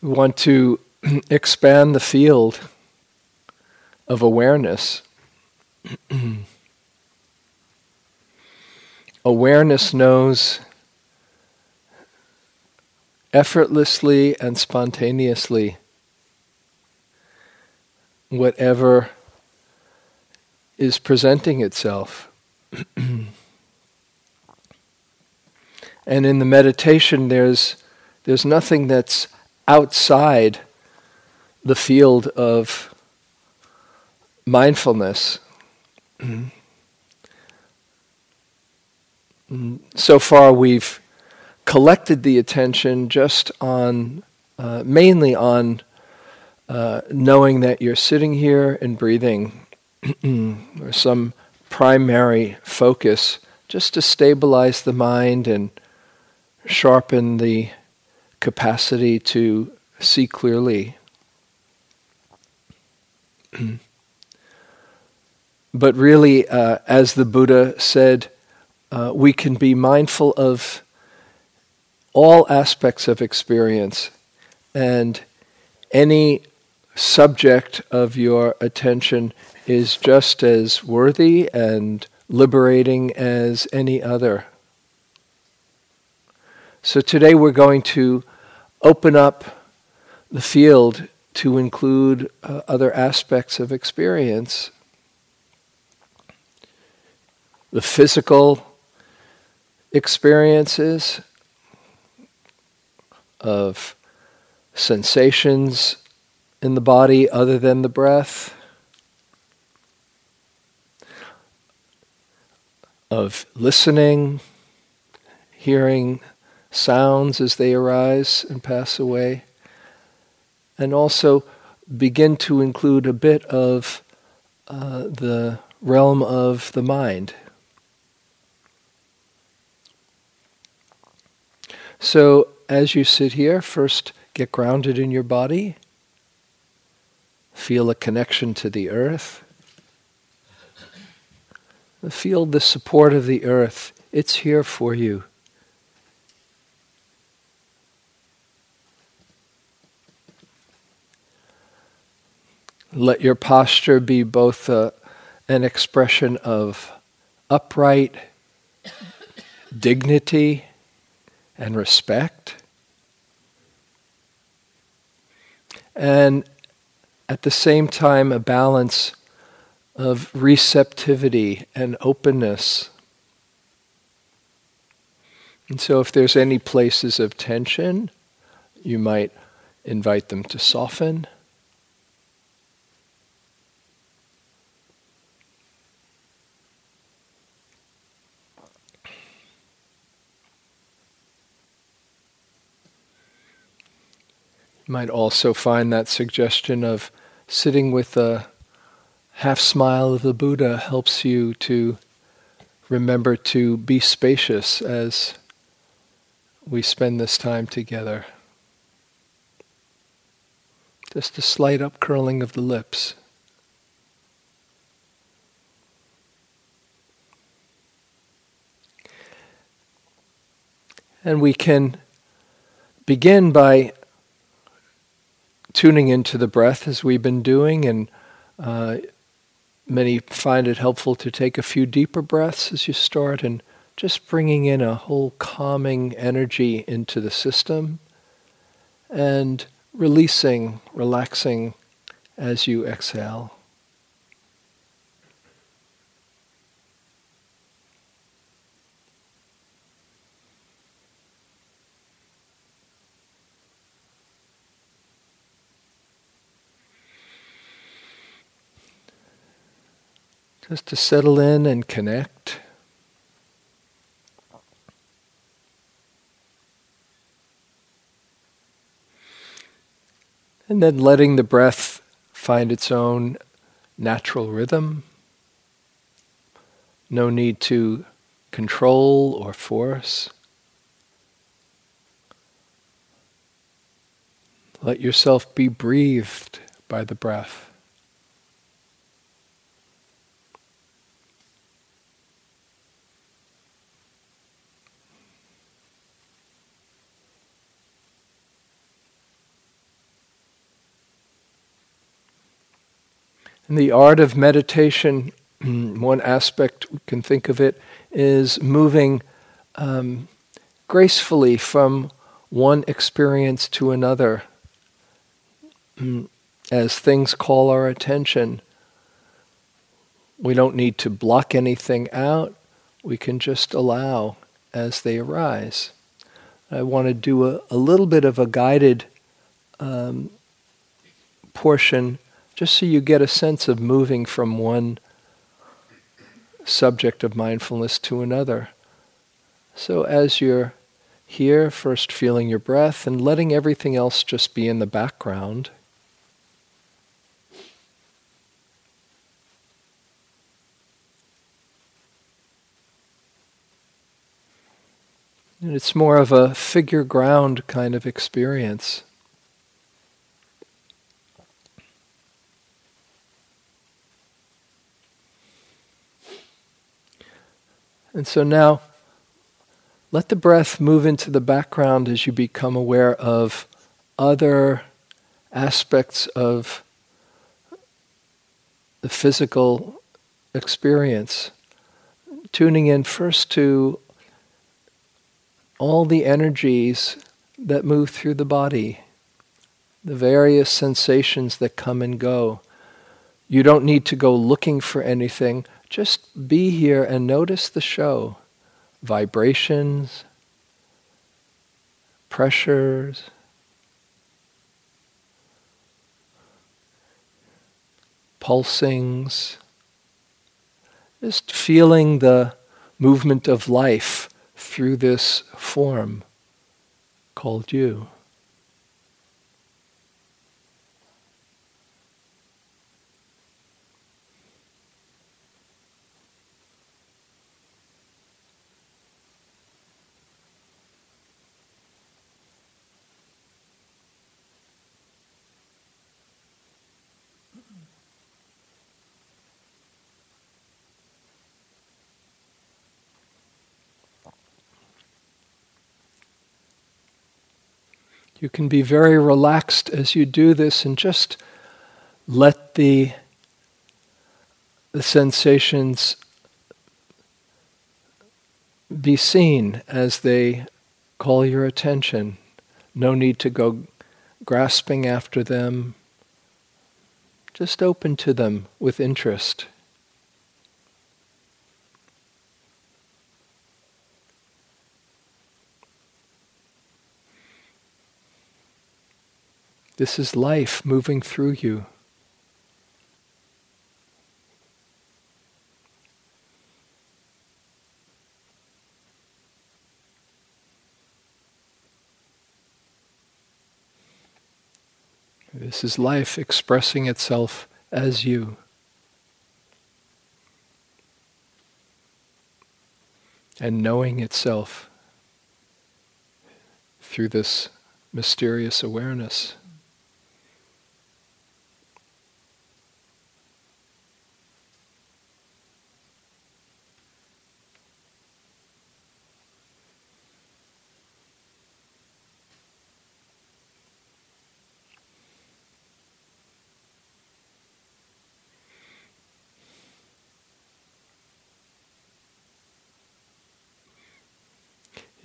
we want to expand the field of awareness. awareness knows effortlessly and spontaneously whatever is presenting itself. and in the meditation, there's, there's nothing that's outside the field of mindfulness. so far, we've collected the attention just on, uh, mainly on uh, knowing that you're sitting here and breathing, or some primary focus, just to stabilize the mind and sharpen the capacity to see clearly. but really, uh, as the Buddha said, uh, we can be mindful of all aspects of experience and any subject of your attention is just as worthy and liberating as any other. So today we're going to open up the field to include uh, other aspects of experience. The physical experiences of sensations in the body other than the breath, of listening, hearing sounds as they arise and pass away, and also begin to include a bit of uh, the realm of the mind. So, as you sit here, first get grounded in your body, feel a connection to the earth, feel the support of the earth. It's here for you. Let your posture be both a, an expression of upright dignity and respect, and at the same time, a balance of receptivity and openness. And so, if there's any places of tension, you might invite them to soften. Might also find that suggestion of sitting with a half smile of the Buddha helps you to remember to be spacious as we spend this time together. Just a slight upcurling of the lips. And we can begin by tuning into the breath as we've been doing, and uh, many find it helpful to take a few deeper breaths as you start and just bringing in a whole calming energy into the system and releasing, relaxing as you exhale. Just to settle in and connect. And then letting the breath find its own natural rhythm. No need to control or force. Let yourself be breathed by the breath. In the art of meditation, one aspect we can think of it is moving um, gracefully from one experience to another. As things call our attention, we don't need to block anything out, we can just allow as they arise. I want to do a, a little bit of a guided um, portion just so you get a sense of moving from one subject of mindfulness to another. So as you're here, first feeling your breath and letting everything else just be in the background. And it's more of a figure ground kind of experience. And so now, let the breath move into the background as you become aware of other aspects of the physical experience. Tuning in first to all the energies that move through the body, the various sensations that come and go. You don't need to go looking for anything. Just be here and notice the show vibrations, pressures. Pulsings, just feeling the movement of life through this form called you. You can be very relaxed as you do this and just let the, the sensations be seen as they call your attention. No need to go grasping after them. Just open to them with interest. This is life moving through you. This is life expressing itself as you. And knowing itself through this mysterious awareness.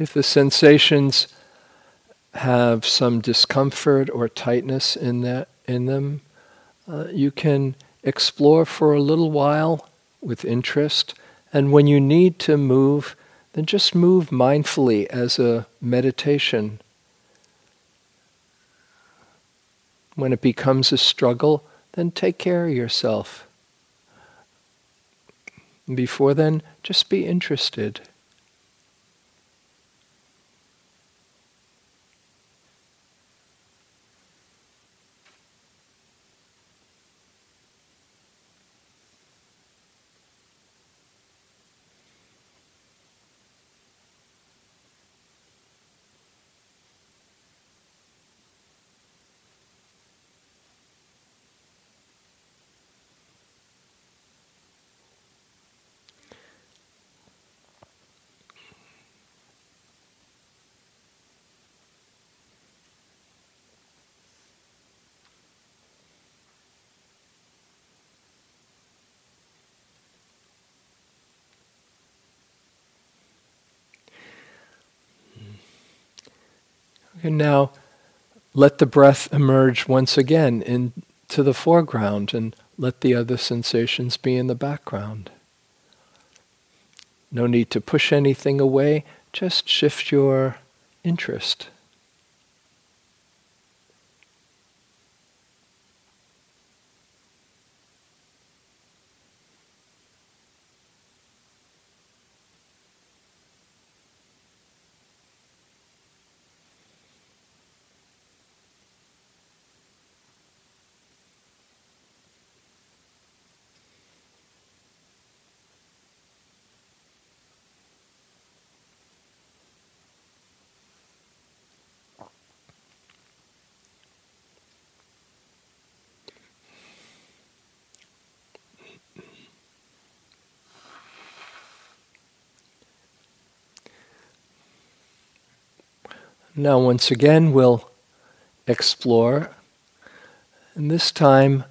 If the sensations have some discomfort or tightness in that in them, uh, you can explore for a little while with interest, and when you need to move, then just move mindfully as a meditation. When it becomes a struggle, then take care of yourself. Before then, just be interested. And now let the breath emerge once again into the foreground and let the other sensations be in the background. No need to push anything away, just shift your interest. Now, once again, we'll explore, and this time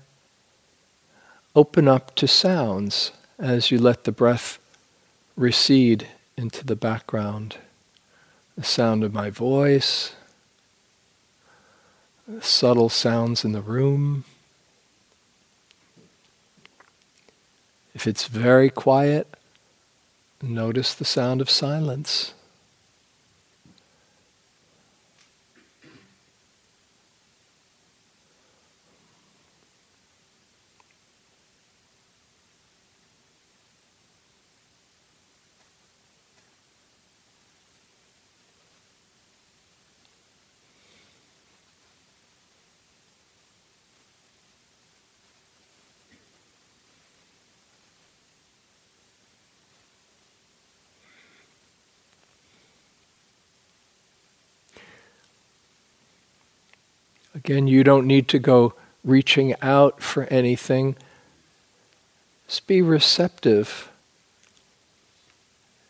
open up to sounds as you let the breath recede into the background. The sound of my voice, subtle sounds in the room. If it's very quiet, notice the sound of silence. Again, you don't need to go reaching out for anything. Just be receptive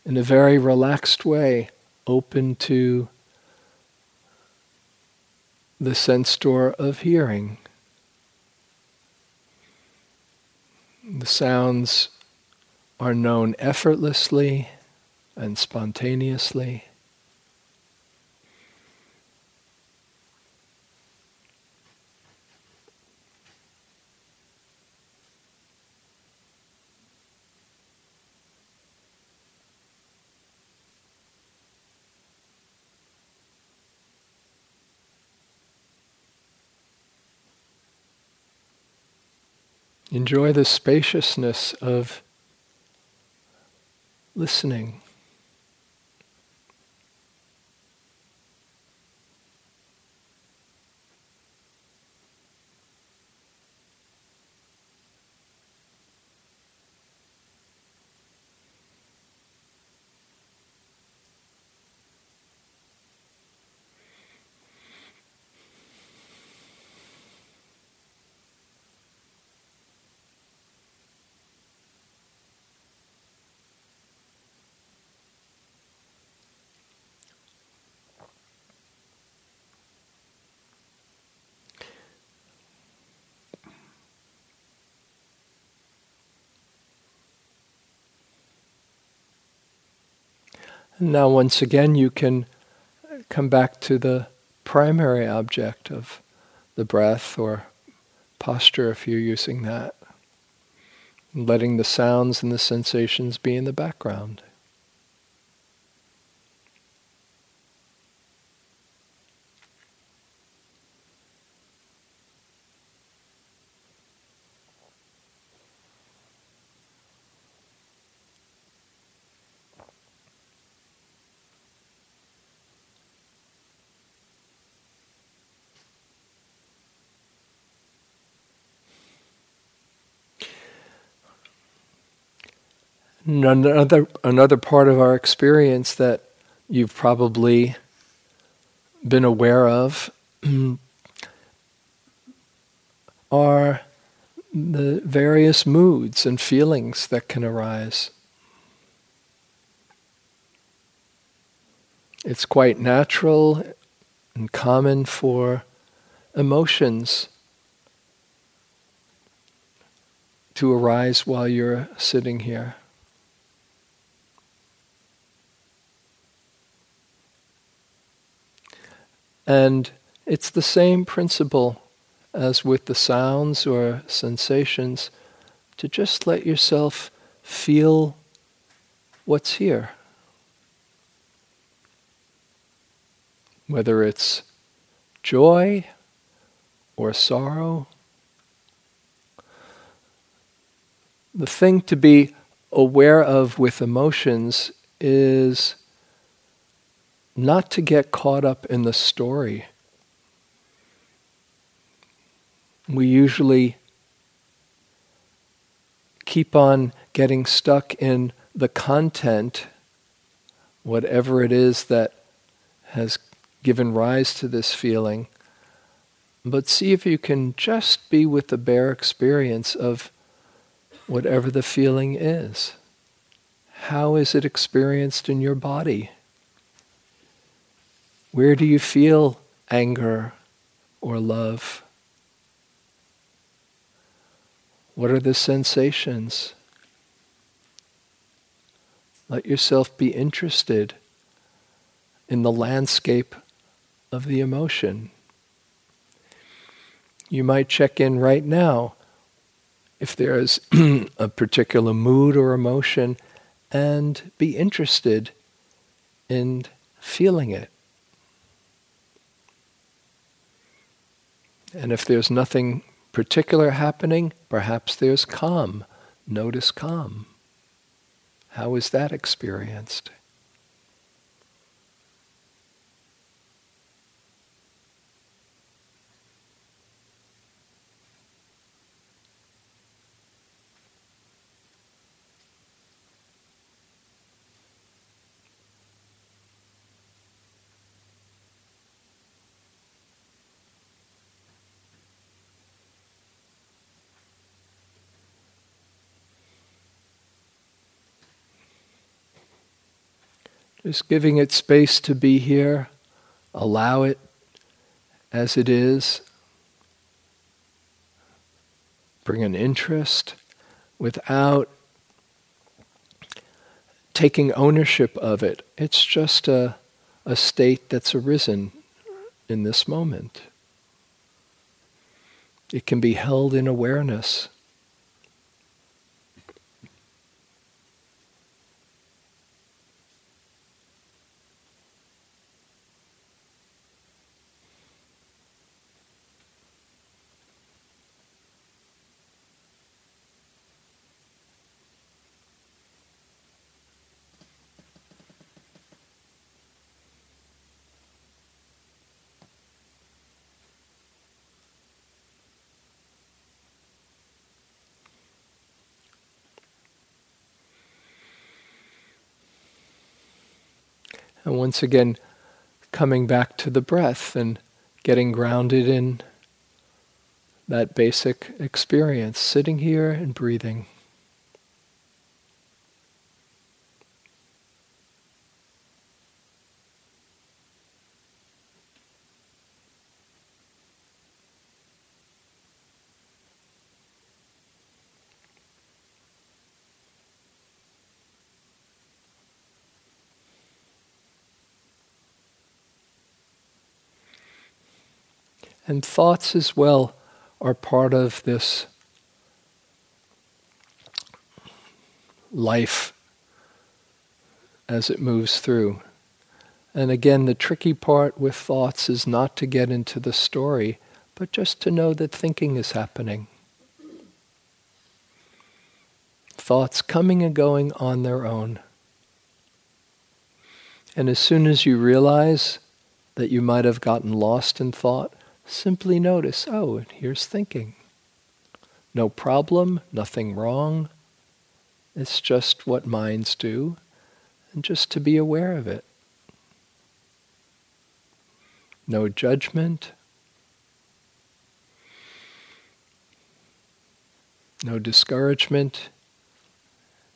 in a very relaxed way, open to the sense door of hearing. The sounds are known effortlessly and spontaneously. Enjoy the spaciousness of listening. Now, once again, you can come back to the primary object of the breath or posture if you're using that, letting the sounds and the sensations be in the background. Another, another part of our experience that you've probably been aware of are the various moods and feelings that can arise. It's quite natural and common for emotions to arise while you're sitting here. And it's the same principle as with the sounds or sensations to just let yourself feel what's here. Whether it's joy or sorrow. The thing to be aware of with emotions is not to get caught up in the story. We usually keep on getting stuck in the content, whatever it is that has given rise to this feeling. But see if you can just be with the bare experience of whatever the feeling is. How is it experienced in your body? Where do you feel anger or love? What are the sensations? Let yourself be interested in the landscape of the emotion. You might check in right now if there's a particular mood or emotion and be interested in feeling it. And if there's nothing particular happening, perhaps there's calm. Notice calm. How is that experienced? Just giving it space to be here, allow it as it is. Bring an interest without taking ownership of it. It's just a, a state that's arisen in this moment. It can be held in awareness. And once again, coming back to the breath and getting grounded in that basic experience, sitting here and breathing. And thoughts as well are part of this life as it moves through. And again, the tricky part with thoughts is not to get into the story, but just to know that thinking is happening. Thoughts coming and going on their own. And as soon as you realize that you might have gotten lost in thought, Simply notice, oh, here's thinking. No problem, nothing wrong. It's just what minds do, and just to be aware of it. No judgment. No discouragement.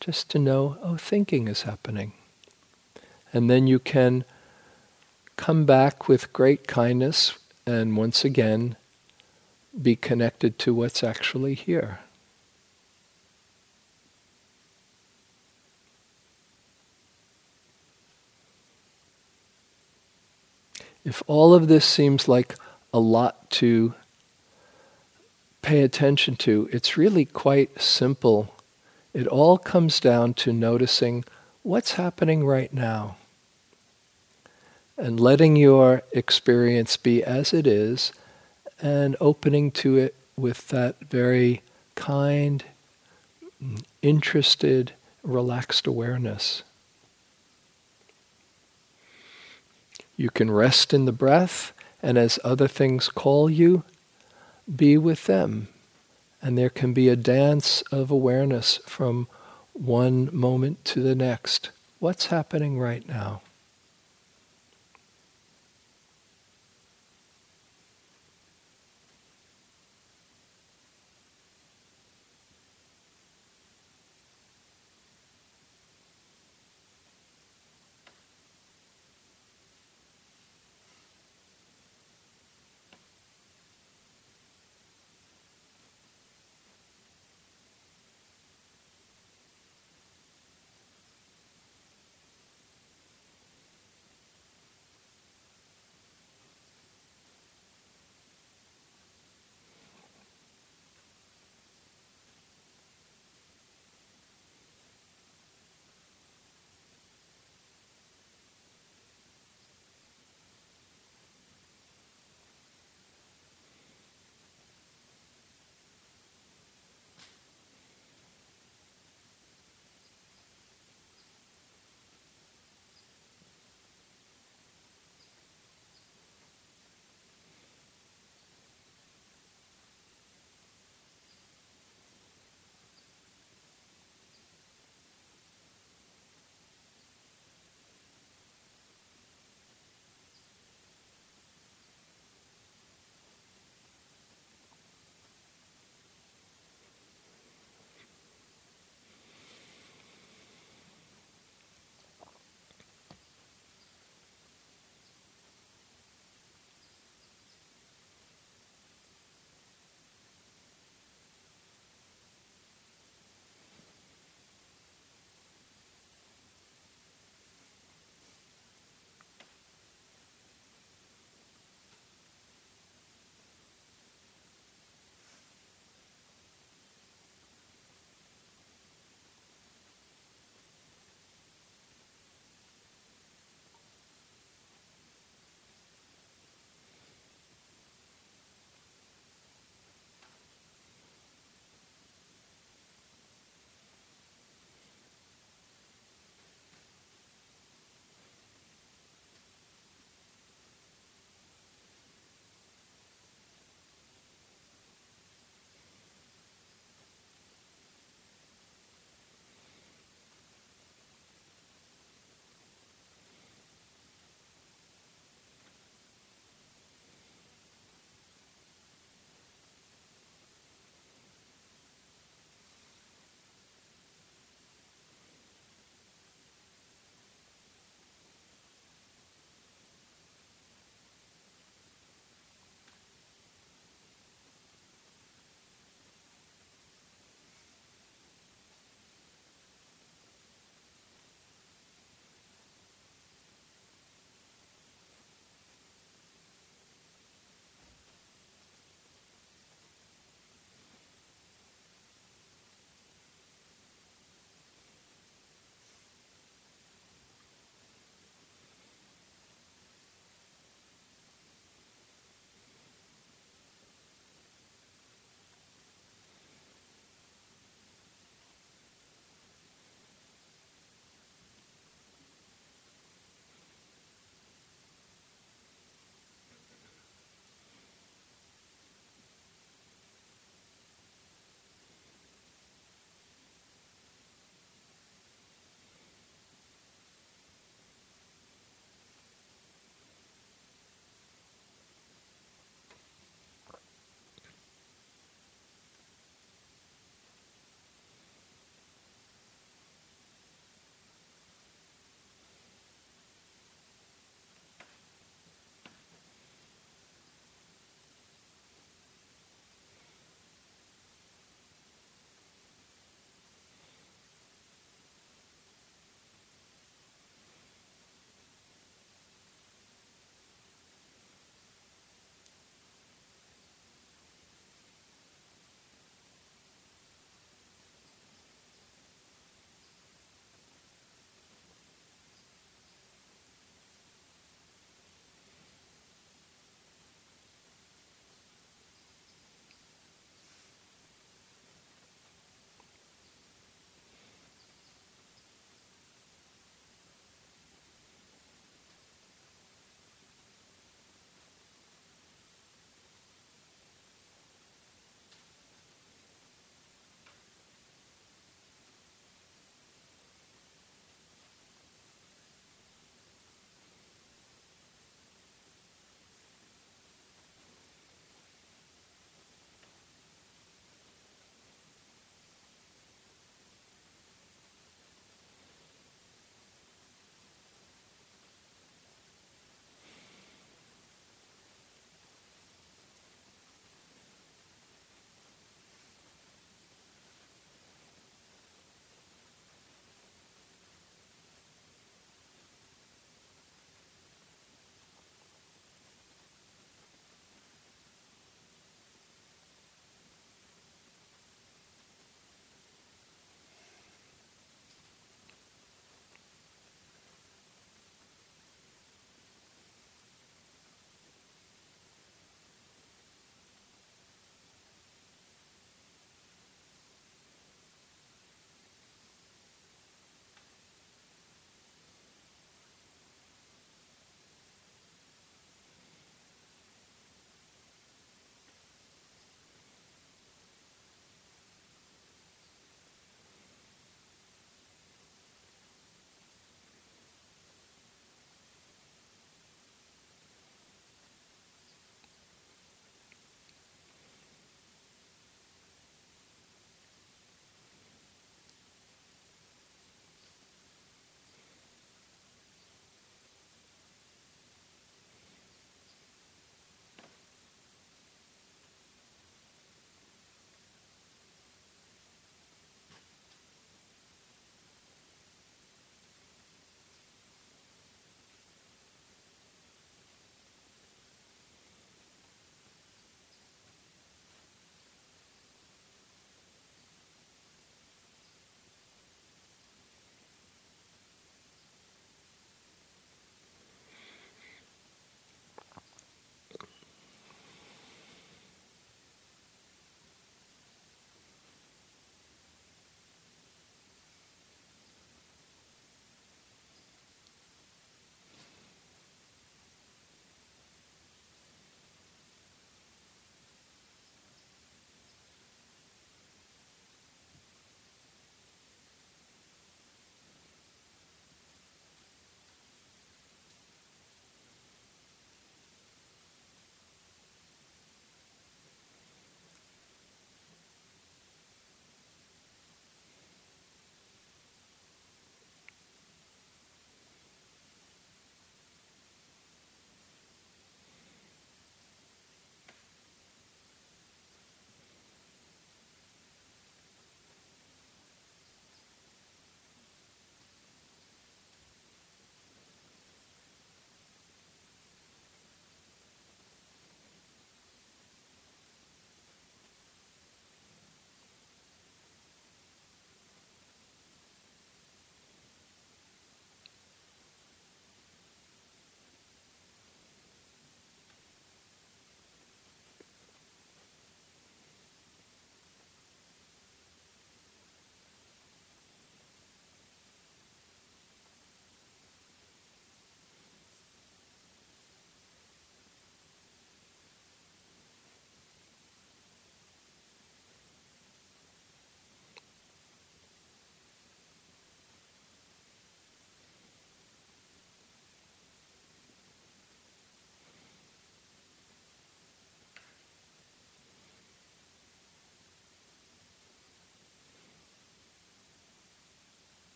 Just to know, oh, thinking is happening. And then you can come back with great kindness and once again be connected to what's actually here. If all of this seems like a lot to pay attention to, it's really quite simple. It all comes down to noticing what's happening right now and letting your experience be as it is and opening to it with that very kind, interested, relaxed awareness. You can rest in the breath, and as other things call you, be with them. And there can be a dance of awareness from one moment to the next. What's happening right now?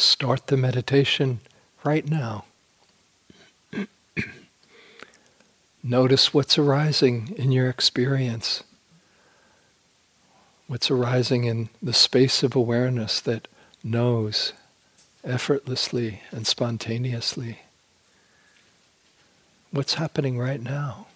Start the meditation right now. Notice what's arising in your experience. What's arising in the space of awareness that knows effortlessly and spontaneously. What's happening right now?